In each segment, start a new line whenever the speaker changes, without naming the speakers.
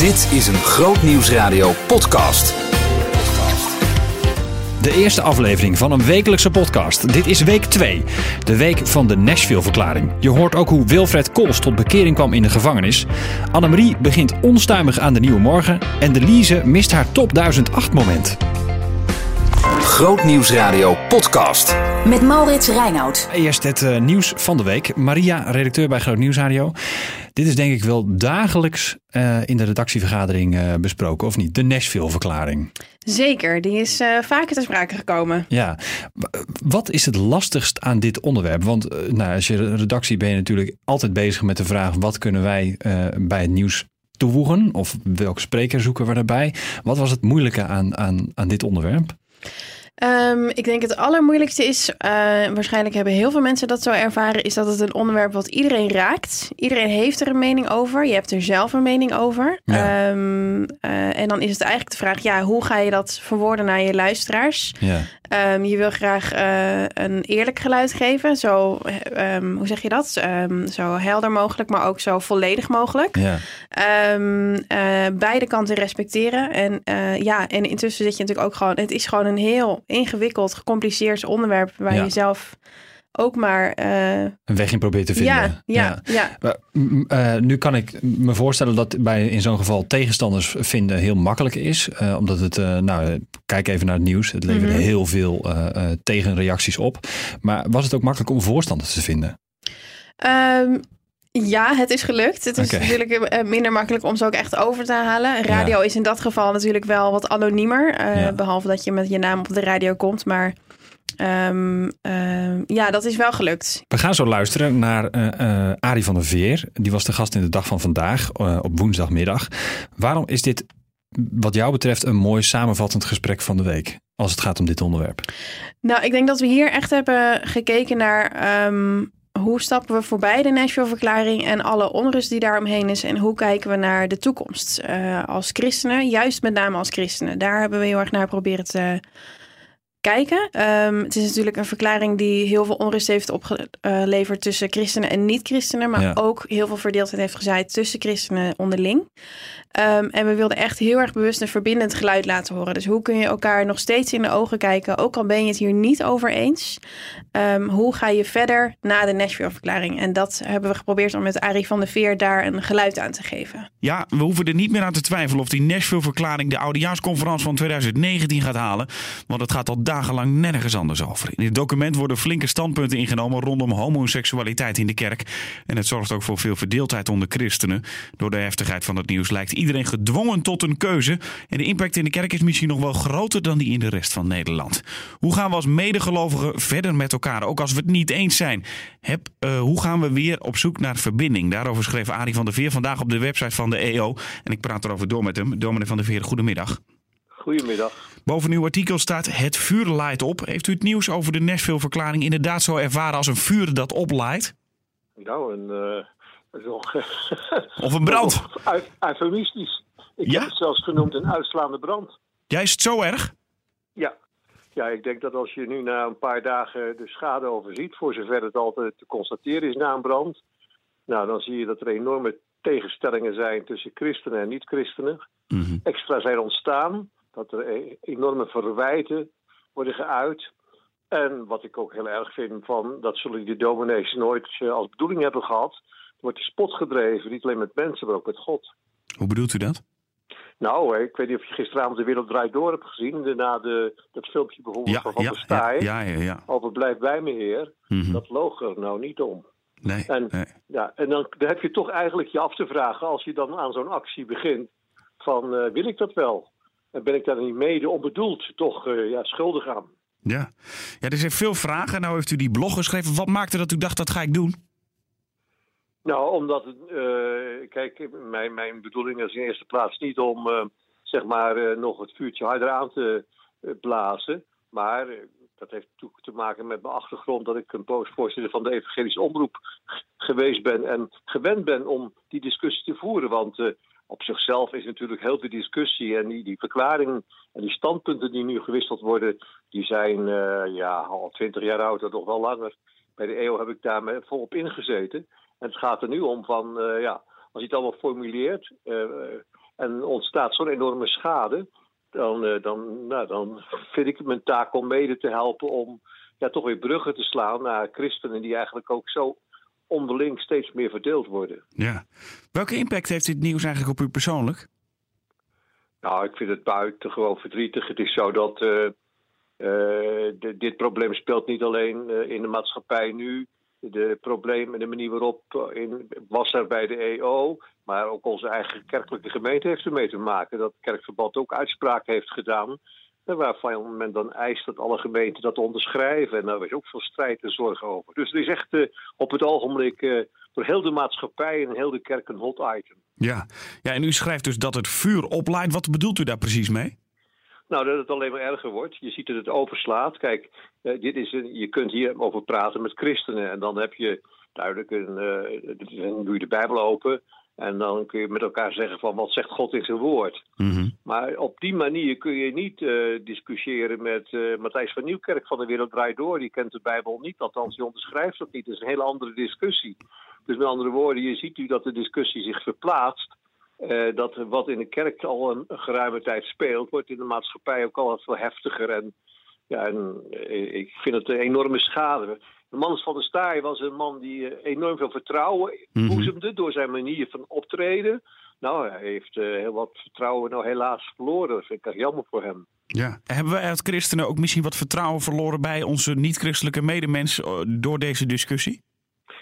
Dit is een Groot Nieuwsradio podcast.
De eerste aflevering van een wekelijkse podcast. Dit is week 2, de week van de Nashville-verklaring. Je hoort ook hoe Wilfred Kools tot bekering kwam in de gevangenis. Annemarie begint onstuimig aan de nieuwe morgen. En de Lise mist haar top 1008 moment.
Groot Nieuwsradio podcast.
Met Maurits Reinoud.
Eerst het eh, nieuws van de week. Maria, redacteur bij Groot Nieuwsradio. Dit is denk ik wel dagelijks eh, in de redactievergadering eh, besproken, of niet? De Nashville-verklaring.
Zeker, die is eh, vaker ter sprake gekomen.
Ja, wat is het lastigst aan dit onderwerp? Want nou, als je redactie ben je natuurlijk altijd bezig met de vraag: wat kunnen wij eh, bij het nieuws toevoegen? Of welke spreker zoeken we daarbij? Wat was het moeilijke aan, aan, aan dit onderwerp?
Ehm, ik denk het allermoeilijkste is, eh, waarschijnlijk hebben heel veel mensen dat zo ervaren, is dat het een onderwerp wat iedereen raakt. Iedereen heeft er een mening over. Je hebt er zelf een mening over.
Ja.
Ehm, eh, en dan is het eigenlijk de vraag, ja, hoe ga je dat verwoorden naar je luisteraars?
Ja,
Ehm, je wil graag eh, een eerlijk geluid geven. Zo, eh, ehm, hoe zeg je dat? Ehm, zo helder mogelijk, maar ook zo volledig mogelijk.
ja.
Eh, beide kanten respecteren. En eh, ja, en intussen zit je natuurlijk ook gewoon... Het is gewoon een heel ingewikkeld, gecompliceerd onderwerp... waar
Ja.
je zelf ook maar... eh,
een weg in probeert te vinden.
ja, ja, ja,
Maar, eh, nu kan ik me voorstellen dat bij in zo'n geval tegenstanders vinden heel makkelijk is. eh, omdat het, nou, kijk even naar het nieuws. Het leverde
Mhm.
heel veel tegenreacties op. Maar was het ook makkelijk om voorstanders te vinden?
Ehm, ja, het is gelukt. Het is natuurlijk minder makkelijk om ze ook echt over te halen. Radio is in dat geval natuurlijk wel wat anoniemer. eh,
Ja.
Behalve dat je met je naam op de radio komt. Maar ehm, ehm, ja, dat is wel gelukt.
We gaan zo luisteren naar eh Arie van der Veer. Die was de gast in de dag van vandaag eh, op woensdagmiddag. Waarom is dit wat jou betreft een mooi samenvattend gesprek van de week? Als het gaat om dit onderwerp.
Nou, ik denk dat we hier echt hebben gekeken naar ehm, hoe stappen we voorbij de Nashville-verklaring en alle onrust die daaromheen is. En hoe kijken we naar de toekomst als christenen, juist met name als christenen. Daar hebben we heel erg naar proberen te kijken. Ehm, het is natuurlijk een verklaring die heel veel onrust heeft opgeleverd tussen christenen en niet-christenen. Maar
Ja.
ook heel veel verdeeldheid heeft gezaaid tussen christenen onderling. Ehm, en we wilden echt heel erg bewust een verbindend geluid laten horen. Dus hoe kun je elkaar nog steeds in de ogen kijken, ook al ben je het hier niet over eens. Ehm, hoe ga je verder na de Nashville-verklaring? En dat hebben we geprobeerd om met Arie van der Veer daar een geluid aan te geven.
Ja, we hoeven er niet meer aan te twijfelen of die Nashville-verklaring de oudejaarsconferentie van 2019 gaat halen. Want het gaat al dagenlang nergens anders over. In het document worden flinke standpunten ingenomen rondom homoseksualiteit in de kerk. En het zorgt ook voor veel verdeeldheid onder christenen. Door de heftigheid van het nieuws lijkt iedereen gedwongen tot een keuze. En de impact in de kerk is misschien nog wel groter dan die in de rest van Nederland. Hoe gaan we als medegelovigen verder met elkaar, ook als we het niet eens zijn? Heb, eh, hoe gaan we weer op zoek naar verbinding? Daarover schreef Arie van der Veer vandaag op de website van de EO. En ik praat erover door met hem. Dominee van der Veer, goedemiddag.
Goedemiddag.
Boven uw artikel staat het vuur laait op. Heeft u het nieuws over de Nashville-verklaring inderdaad zo ervaren als een vuur dat oplaait?
Nou, een, nog,
Of een brand?
eufemistisch. Ik
Ja?
heb het zelfs genoemd een uitslaande brand.
Ja, is het zo erg?
Ja. ja, ik denk dat als je nu na een paar dagen de schade overziet, voor zover het altijd te constateren is na een brand, nou, dan zie je dat er enorme tegenstellingen zijn tussen christenen en niet-christenen.
Mhm.
Extra zijn ontstaan, dat er e- enorme verwijten worden geuit. En wat ik ook heel erg vind, van, dat zullen die dominees nooit eh, als bedoeling hebben gehad. Er wordt de spot gedreven, niet alleen met mensen, maar ook met God.
Hoe bedoelt u dat?
Nou, ik weet niet of je gisteravond de Wereld Draait Door hebt gezien. Daarna de, dat filmpje bijvoorbeeld
Ja,
van Van
ja,
der
ja,
Staaij.
ja, ja. ja.
Over Blijf bij me, heer.
Mhm.
Dat loog er nou niet om.
Nee,
En,
nee.
ja, en dan, dan heb je toch eigenlijk je af te vragen, als je dan aan zo'n actie begint, van eh, wil ik dat wel? En ben ik daar niet mede onbedoeld toch eh, ja, schuldig aan?
Ja. ja, er zijn veel vragen. Nou heeft u die blog geschreven. Wat maakte dat u dacht, dat ga ik doen?
Nou, omdat, eh, kijk, mijn, mijn bedoeling is in eerste plaats niet om, eh, zeg maar, nog het vuurtje harder aan te blazen. Maar dat heeft natuurlijk te maken met mijn achtergrond dat ik een postvoorzitter van de Evangelische Omroep geweest ben en gewend ben om die discussie te voeren. Want op zichzelf is natuurlijk heel veel discussie en die, die verklaring en die standpunten die nu gewisseld worden, die zijn eh, ja, al twintig jaar oud en nog wel langer. Bij de EO heb ik daar volop ingezeten. En het gaat er nu om van, eh, ja, als je het allemaal formuleert, eh, en ontstaat zo'n enorme schade, dan, dan, nou, dan vind ik het mijn taak om mede te helpen om ja, toch weer bruggen te slaan naar christenen die eigenlijk ook zo onderling steeds meer verdeeld worden.
Ja. Welke impact heeft dit nieuws eigenlijk op u persoonlijk?
Nou, ik vind het buitengewoon verdrietig. Het is zo dat eh, eh, dit probleem speelt niet alleen eh, in de maatschappij nu. De problemen en de manier waarop in, was er bij de EO, maar ook onze eigen kerkelijke gemeente heeft ermee te maken. Dat het kerkverband ook uitspraken heeft gedaan. Eh, Waarvan men dan eist dat alle gemeenten dat onderschrijven. En daar is ook veel strijd en zorg over. Dus er is echt eh, op het ogenblik eh, door heel de maatschappij en heel de kerk een hot item.
Ja. ja, en u schrijft dus dat het vuur oplaait. Wat bedoelt u daar precies mee?
Nou, dat het alleen maar erger wordt. Je ziet dat het overslaat. Kijk, eh, dit is een, je kunt hier over praten met christenen. En dan heb je duidelijk een. dan doe je de Bijbel open. En dan kun je met elkaar zeggen van wat zegt God in zijn woord. Maar op die manier kun je niet eh, discussiëren met eh, Matthijs van Nieuwkerk van de Wereld Draait Door. Die kent de Bijbel niet, althans die onderschrijft dat niet. Het is een hele andere discussie. Dus met andere woorden, je ziet nu dat de discussie zich verplaatst. Eh, dat wat in de kerk al een, geruime tijd speelt, wordt in de maatschappij ook al wat veel heftiger. En, ja, en ik vind het een enorme schade. De man van der Staaij was een man die eh, enorm veel vertrouwen boezemde door zijn manier van optreden. Nou, hij heeft eh, heel wat vertrouwen nou helaas verloren. Dat vind ik jammer voor hem.
Ja. Hebben wij als christenen ook misschien wat vertrouwen verloren bij onze niet-christelijke medemens eh, door deze discussie?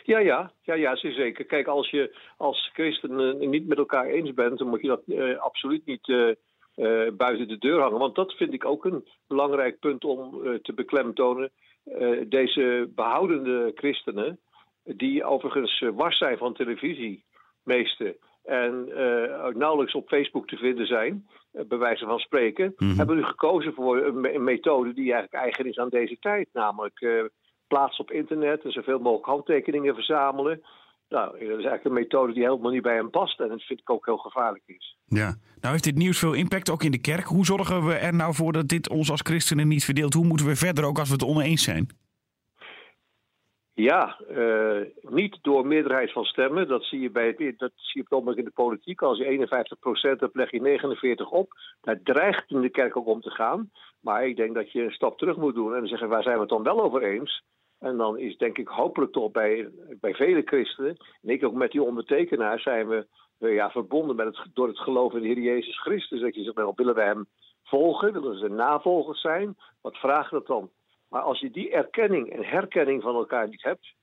Ja, ja, ja, ja, zeker. Kijk, als je als christenen niet met elkaar eens bent, dan moet je dat absoluut niet eh, buiten de deur hangen. Want dat vind ik ook een belangrijk punt om eh, te beklemtonen. Eh, deze behoudende christenen, die overigens wars zijn van televisie, meeste, en nauwelijks op Facebook te vinden zijn, bij wijze van spreken, hebben nu gekozen voor een, me- een methode die eigenlijk eigen is aan deze tijd. Namelijk plaatsen op internet en zoveel mogelijk handtekeningen verzamelen. Nou, dat is eigenlijk een methode die helemaal niet bij hem past en dat vind ik ook heel gevaarlijk is.
Ja. Nou heeft dit nieuws veel impact ook in de kerk. Hoe zorgen we er nou voor dat dit ons als christenen niet verdeelt? Hoe moeten we verder ook als we het oneens zijn?
Ja, eh, niet door meerderheid van stemmen. Dat zie je, bij het, dat zie je op in de politiek. Als je 51% hebt, leg je 49 op. Daar dreigt in de kerk ook om te gaan. Maar ik denk dat je een stap terug moet doen en zeggen waar zijn we het dan wel over eens? En dan is denk ik hopelijk toch bij, bij vele christenen, en ik ook met die ondertekenaar, zijn we ja, verbonden met het, door het geloof in de Heer Jezus Christus. Dat je zegt, nou, willen we hem volgen? Willen we zijn navolgers zijn? Wat vraagt dat dan? Maar als je die erkenning en herkenning van elkaar niet hebt,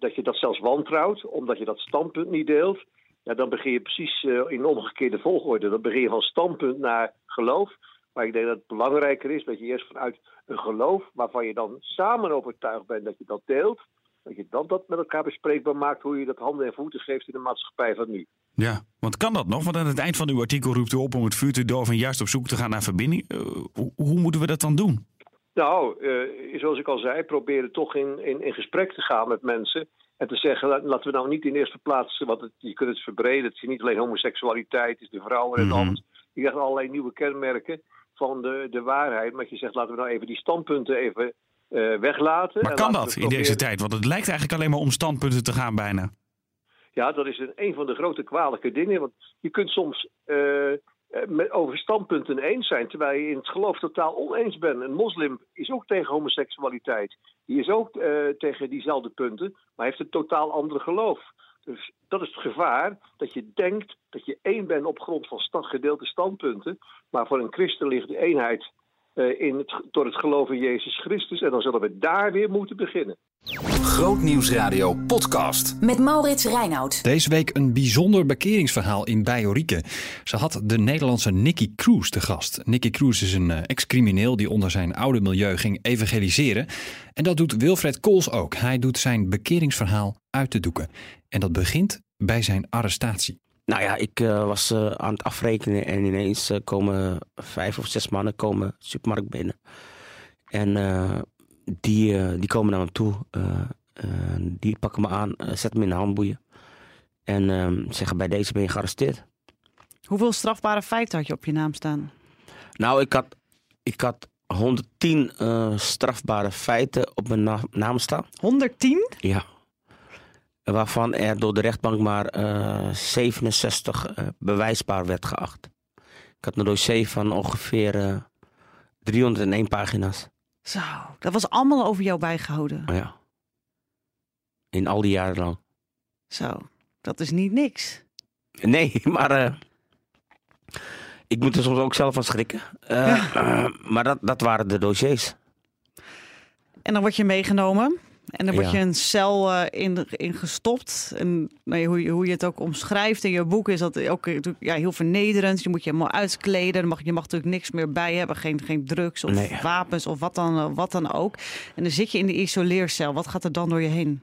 dat je dat zelfs wantrouwt, omdat je dat standpunt niet deelt, ja, dan begin je precies eh, in omgekeerde volgorde. Dan begin je van standpunt naar geloof. Maar ik denk dat het belangrijker is dat je eerst vanuit een geloof, waarvan je dan samen overtuigd bent dat je dat deelt, dat je dan dat met elkaar bespreekbaar maakt hoe je dat handen en voeten geeft in de maatschappij van nu.
Ja, want kan dat nog? Want aan het eind van uw artikel roept u op om het vuur te doven en juist op zoek te gaan naar verbinding. Eh, hoe, hoe moeten we dat dan doen?
Nou, eh, zoals ik al zei, proberen toch in, in, in gesprek te gaan met mensen. En te zeggen, la- laten we nou niet in eerste plaats, want het, je kunt het verbreden. Het is niet alleen homoseksualiteit, het is de vrouwen en
Mhm.
alles. Je krijgt allerlei nieuwe kenmerken van de, de waarheid. Maar je zegt, laten we nou even die standpunten even eh, weglaten.
Maar kan dat in deze tijd? Want het lijkt eigenlijk alleen maar om standpunten te gaan bijna.
Ja, dat is een, een van de grote kwalijke dingen. Want je kunt soms eh, eh, met, over standpunten eens zijn, terwijl je in het geloof totaal oneens bent. Een moslim is ook tegen homoseksualiteit. Die is ook tegen diezelfde punten, maar heeft een totaal ander geloof. Dus dat is het gevaar, dat je denkt dat je één bent op grond van sta- gedeelde standpunten. Maar voor een christen ligt de eenheid eh, in het, door het geloof in Jezus Christus. En dan zullen we daar weer moeten beginnen.
Grootnieuwsradio podcast.
Met Maurits Reinoud.
Deze week een bijzonder bekeringsverhaal in Bijorieke. Ze had de Nederlandse Nicky Cruz te gast. Nicky Cruz is een eh, ex-crimineel die onder zijn oude milieu ging evangeliseren. En dat doet Wilfred Kools ook. Hij doet zijn bekeringsverhaal uit te doeken. En dat begint bij zijn arrestatie.
Nou ja, ik eh, was eh, aan het afrekenen en ineens komen vijf of zes mannen komen de supermarkt binnen. En eh, die, die komen naar me toe. Eh, die pakken me aan, eh, zetten me in de handboeien. En ehm, zeggen bij deze ben je gearresteerd.
Hoeveel strafbare feiten had je op je naam staan?
Nou, ik had, ik had 110 eh, strafbare feiten op mijn na- naam staan.
110?
Ja. Waarvan er door de rechtbank maar eh, 67 eh, bewijsbaar werd geacht. Ik had een dossier van ongeveer eh, 301 pagina's.
Zo, dat was allemaal over jou bijgehouden.
Ja. In al die jaren lang.
Zo, dat is niet niks.
Nee, maar eh, ik moet er soms ook zelf van schrikken. Eh, eh, maar dat, dat waren de dossiers.
En dan word je meegenomen. En dan word
Ja.
je een cel in, in gestopt. En nou, hoe, je, hoe je het ook omschrijft in je boek is dat ook ja, heel vernederend. Je moet je helemaal uitkleden. Mag, je mag natuurlijk niks meer bij hebben. Geen, geen drugs of
Nee.
wapens of wat dan, wat dan ook. En dan zit je in de isoleercel. Wat gaat er dan door je heen?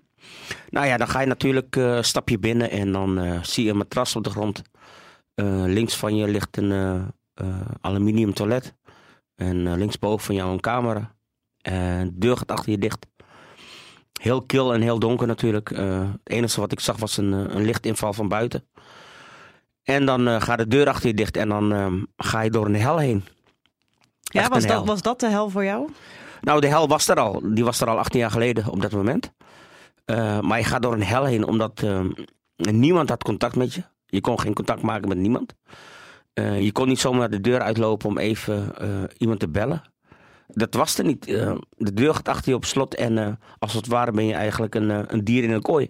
Nou ja, dan ga je natuurlijk eh stap je binnen en dan eh, zie je een matras op de grond. Eh, links van je ligt een eh, eh, aluminium toilet. En eh, linksboven van jou een camera. En de deur gaat achter je dicht. Heel kil en heel donker natuurlijk. Eh, het enige wat ik zag was een, eh, een lichtinval van buiten. En dan eh, gaat de deur achter je dicht en dan eh, ga je door een hel heen.
Ja,
Echt
was
een
dat, was dat de hel voor jou?
Nou, de hel was er al. Die was er al 18 jaar geleden op dat moment. Eh, maar je gaat door een hel heen omdat eh, niemand had contact met je. Je kon geen contact maken met niemand. Eh, je kon niet zomaar de deur uitlopen om even eh, iemand te bellen. Dat was er niet. De deur gaat achter je op slot en als het ware ben je eigenlijk een, een dier in een kooi.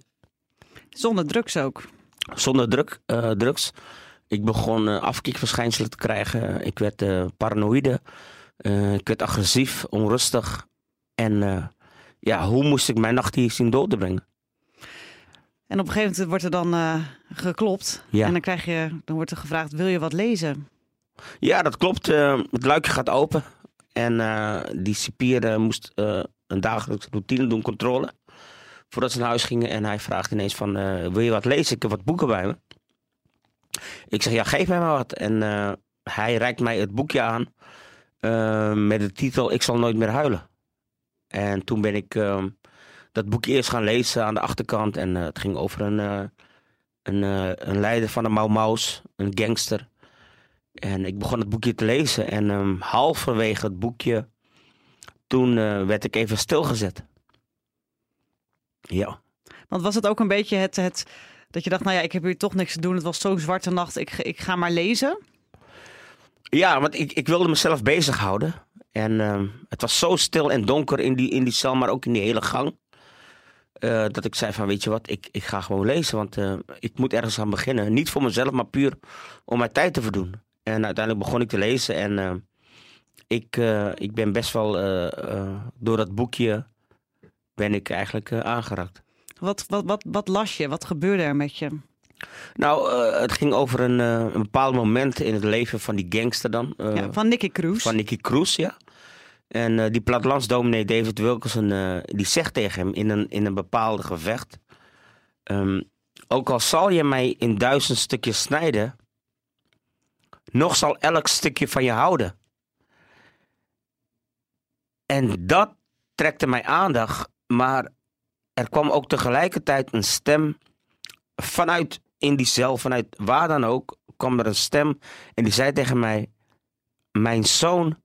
Zonder drugs ook.
Zonder druk, drugs. Ik begon afkikverschijnselen te krijgen. Ik werd paranoïde. Ik werd agressief, onrustig. En ja, hoe moest ik mijn nacht hier zien door te brengen?
En op een gegeven moment wordt er dan eh, geklopt.
Ja.
En dan, krijg je, dan wordt er gevraagd, wil je wat lezen?
Ja, dat klopt. Eh, het luikje gaat open. En eh, die cipier moest een dagelijkse routine doen, controle. Voordat ze naar huis gingen. En hij vraagt ineens van, wil je wat lezen? Ik heb wat boeken bij me. Ik zeg, ja, geef mij maar wat. En hij reikt mij het boekje aan. met de titel Ik zal nooit meer huilen. En toen ben ik eh, dat boekje eerst gaan lezen aan de achterkant. En eh, het ging over een, eh, een, eh, een leider van de Mau Mau's. Een gangster. En ik begon het boekje te lezen en ehm, halverwege het boekje, toen werd ik even stilgezet. Ja.
Want was het ook een beetje het, het dat je dacht, nou ja, ik heb hier toch niks te doen. Het was zo'n zwarte nacht, ik, ik ga maar lezen.
Ja, want ik, ik wilde mezelf bezighouden. En ehm, het was zo stil en donker in die, in die cel, maar ook in die hele gang. eh, dat ik zei van, weet je wat, ik, ik ga gewoon lezen. Want eh, ik moet ergens aan beginnen. Niet voor mezelf, maar puur om mijn tijd te verdoen. En uiteindelijk begon ik te lezen. En eh, ik, eh, ik ben best wel door dat boekje ben ik eigenlijk aangeraakt.
Wat, wat, wat, wat las je? Wat gebeurde er met je?
Nou, eh, het ging over een, eh, een bepaald moment in het leven van die gangster dan. eh,
ja, van Nicky Cruz.
Van Nicky Cruz, ja. En die plattelandsdominee David Wilkerson, die zegt tegen hem in een, in een bepaalde gevecht... ehm, ook al zal je mij in duizend stukjes snijden... nog zal elk stukje van je houden. En dat trekte mijn aandacht, maar er kwam ook tegelijkertijd een stem vanuit in die cel, vanuit waar dan ook, kwam er een stem en die zei tegen mij: Mijn zoon,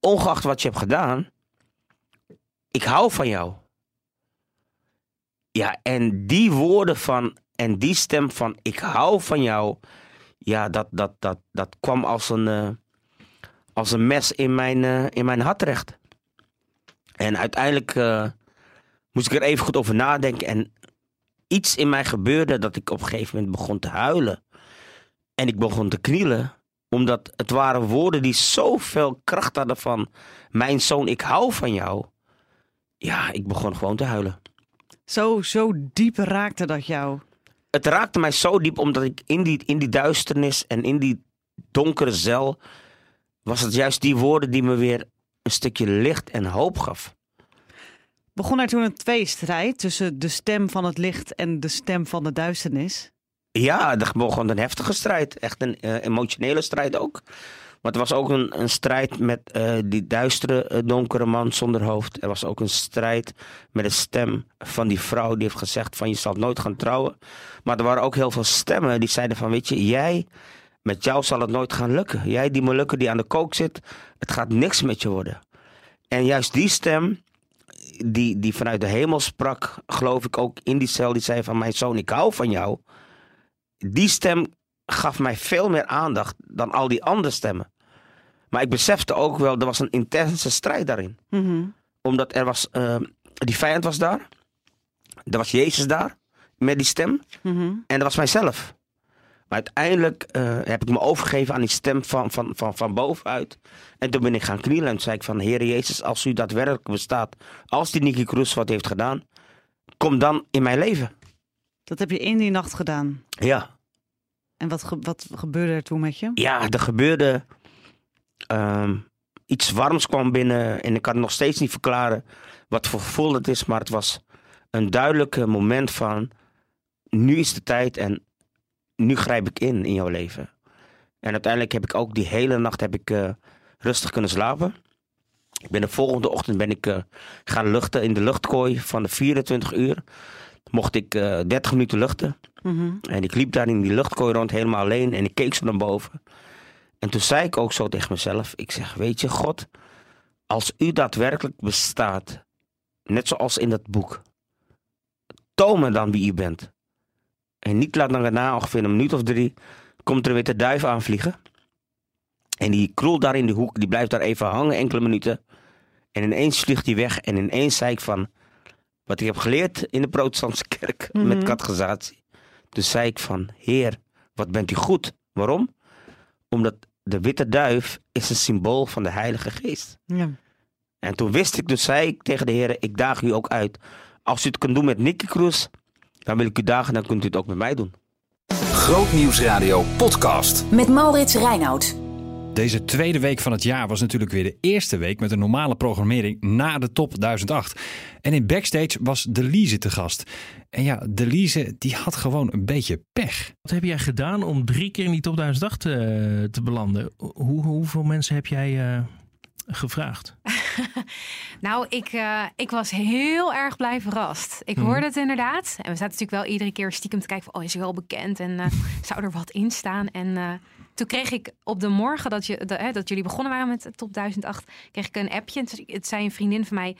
ongeacht wat je hebt gedaan, ik hou van jou. Ja, en die woorden van en die stem van ik hou van jou, ja, dat, dat, dat, dat kwam als een, eh, als een mes in mijn, eh, in mijn hart terecht. En uiteindelijk eh, moest ik er even goed over nadenken. En iets in mij gebeurde dat ik op een gegeven moment begon te huilen. En ik begon te knielen. Omdat het waren woorden die zoveel kracht hadden van... Mijn zoon, ik hou van jou. Ja, ik begon gewoon te huilen.
Zo, zo diep raakte dat jou.
Het raakte mij zo diep omdat ik in die, in die duisternis en in die donkere cel... was het juist die woorden die me weer een stukje licht en hoop gaf.
Begon er toen een tweestrijd tussen de stem van het licht en de stem van de duisternis?
Ja, er begon een heftige strijd. Echt een eh, emotionele strijd ook. Maar het was ook een, een strijd met eh, die duistere, eh, donkere man zonder hoofd. Er was ook een strijd met de stem van die vrouw die heeft gezegd van je zal nooit gaan trouwen. Maar er waren ook heel veel stemmen die zeiden van weet je, jij, met jou zal het nooit gaan lukken. Jij die Molukker die aan de kook zit, het gaat niks met je worden. En juist die stem, die, die vanuit de hemel sprak, geloof ik ook in die cel, die zei van mijn zoon, ik hou van jou. Die stem gaf mij veel meer aandacht dan al die andere stemmen. Maar ik besefte ook wel, er was een intense strijd daarin.
Mhm.
Omdat er was, eh, die vijand was daar. Er was Jezus daar, met die stem.
Mhm.
En dat was mijzelf. Maar uiteindelijk eh, heb ik me overgegeven aan die stem van, van, van, van bovenuit. En toen ben ik gaan knielen en toen zei ik van... Heer Jezus, als u daadwerkelijk bestaat... als die Nicky Cruz wat heeft gedaan... kom dan in mijn leven.
Dat heb je in die nacht gedaan.
Ja,
En wat, ge- wat gebeurde er toen met je?
ja er gebeurde... ehm, iets warms kwam binnen en ik kan nog steeds niet verklaren... wat voor gevoel het is, maar het was een duidelijk moment van... nu is de tijd en nu grijp ik in in jouw leven. En uiteindelijk heb ik ook die hele nacht heb ik, eh, rustig kunnen slapen. Ik ben de volgende ochtend ben ik eh, gaan luchten in de luchtkooi van de 24 uur. Mocht ik eh 30 minuten luchten.
Mhm.
En ik liep daar in die luchtkooi rond helemaal alleen en ik keek zo naar boven. En toen zei ik ook zo tegen mezelf, ik zeg, weet je God, als u daadwerkelijk bestaat, net zoals in dat boek, toon me dan wie u bent. En niet laat dan na ongeveer een minuut of drie, komt er weer de duif aanvliegen. En die kroelt daar in die hoek, die blijft daar even hangen enkele minuten. En ineens vliegt hij weg en ineens zei ik van, wat ik heb geleerd in de protestantse kerk met
Mhm.
catechisatie. Dus zei ik van, heer, wat bent u goed. Waarom? Omdat de witte duif is een symbool van de heilige geest.
Ja.
En toen wist ik, dus zei ik tegen de heren, ik daag u ook uit. Als u het kunt doen met Nicky Cruz, dan wil ik u dagen, dan kunt u het ook met mij doen.
Grootnieuwsradio podcast.
Met Maurits Reinoud.
Deze tweede week van het jaar was natuurlijk weer de eerste week met een normale programmering na de top 1008. En in backstage was Delise te gast. En ja, Delise die had gewoon een beetje pech.
Wat heb jij gedaan om drie keer in die top 1008 te, te belanden? Hoe, hoeveel mensen heb jij eh, gevraagd?
Nou, ik, eh, ik was heel erg blij verrast. Ik
Mhm.
hoorde het inderdaad. En we zaten natuurlijk wel iedere keer stiekem te kijken van... oh, is hij wel bekend en eh, zou er wat in staan? En eh, toen kreeg ik op de morgen dat, je, de- hè, dat jullie begonnen waren met top 1008... kreeg ik een appje. Het zei een vriendin van mij...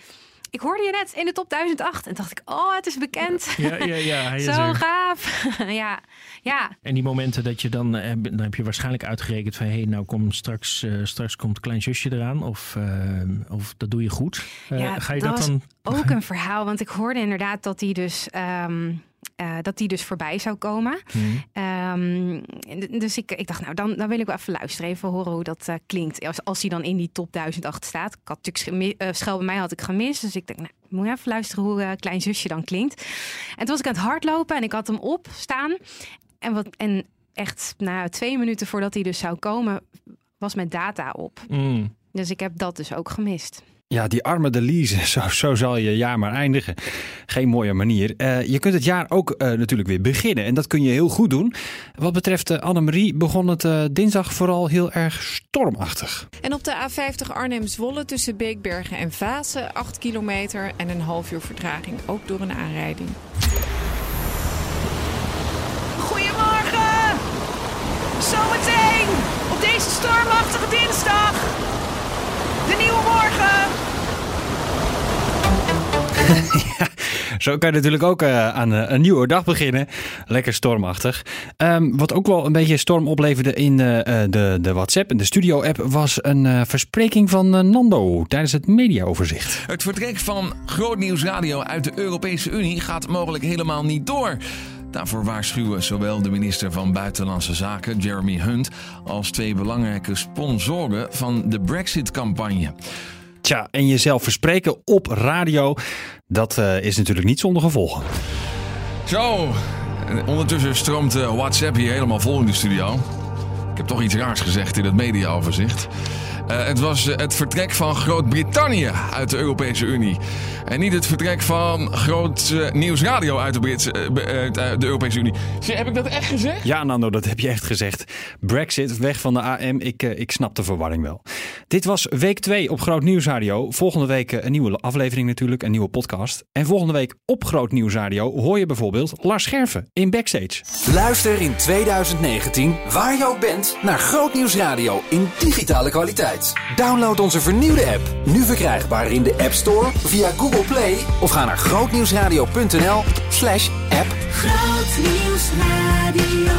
ik hoorde je net in de top 1008. En dacht ik, oh, het is bekend.
Ja, ja, ja. Hij is
Zo
er.
gaaf. ja, ja.
En die momenten dat je dan, eh, dan heb je waarschijnlijk uitgerekend van hé, hey, nou kom straks, eh, straks komt klein zusje eraan of, eh, of dat doe je goed.
Ja,
ga je
dat
dat,
was
dan?
Ook een verhaal, want ik hoorde inderdaad dat die dus... ehm, eh, dat die dus voorbij zou komen.
Mhm.
Ehm, dus ik, ik dacht, nou, dan, dan wil ik wel even luisteren. Even horen hoe dat eh, klinkt. Als, als hij dan in die top 1008 staat. Ik had natuurlijk eh, Schel bij mij had ik gemist. Dus ik dacht, nou, ik moet even luisteren hoe Klein Zusje dan klinkt. En toen was ik aan het hardlopen en ik had hem op staan. En, wat, en echt, nou, twee minuten voordat hij dus zou komen, was mijn data op.
Mm.
Dus ik heb dat dus ook gemist.
Ja, die arme Delise, zo, zo zal je jaar maar eindigen. Geen mooie manier. Eh, je kunt het jaar ook eh, natuurlijk weer beginnen en dat kun je heel goed doen. Wat betreft uh, Annemarie begon het eh, dinsdag vooral heel erg stormachtig.
En op de A50 Arnhem-Zwolle tussen Beekbergen en Vaassen 8 kilometer en een half uur vertraging, ook door een aanrijding.
Goedemorgen! Zometeen op deze stormachtige dinsdag. De nieuwe morgen.
ja, zo kan je natuurlijk ook uh, aan uh, een nieuwe dag beginnen. Lekker stormachtig. Um, wat ook wel een beetje storm opleverde in uh, de, de WhatsApp en de studio-app was een verspreking van Nando tijdens het mediaoverzicht.
Het vertrek van Groot Nieuws Radio uit de Europese Unie gaat mogelijk helemaal niet door. Daarvoor waarschuwen zowel de minister van Buitenlandse Zaken, Jeremy Hunt, als twee belangrijke sponsoren van de Brexit-campagne.
Tja, en jezelf verspreken op radio, dat uh, is natuurlijk niet zonder gevolgen.
Zo, ondertussen stroomt uh, WhatsApp hier helemaal vol in de studio. Ik heb toch iets raars gezegd in het mediaoverzicht. Uh, het was het vertrek van Groot-Brittannië uit de Europese Unie. En niet het vertrek van Groot uh, Nieuws Radio uit de, Britse, uh, de Europese Unie. Heb ik dat echt gezegd?
Ja, Nando, dat heb je echt gezegd. Brexit, weg van de AM. Ik, ik snap de verwarring wel. Dit was week 2 op Groot Nieuws Radio. Volgende week een nieuwe aflevering natuurlijk, een nieuwe podcast. En volgende week op Groot Nieuws Radio hoor je bijvoorbeeld Lars Scherven in Backstage.
Luister in 2019, waar je ook bent, naar Groot Nieuws Radio in digitale kwaliteit. Download onze vernieuwde app. Nu verkrijgbaar in de App Store, via Google Play of ga naar grootnieuwsradio.nl slash app.
Grootnieuwsradio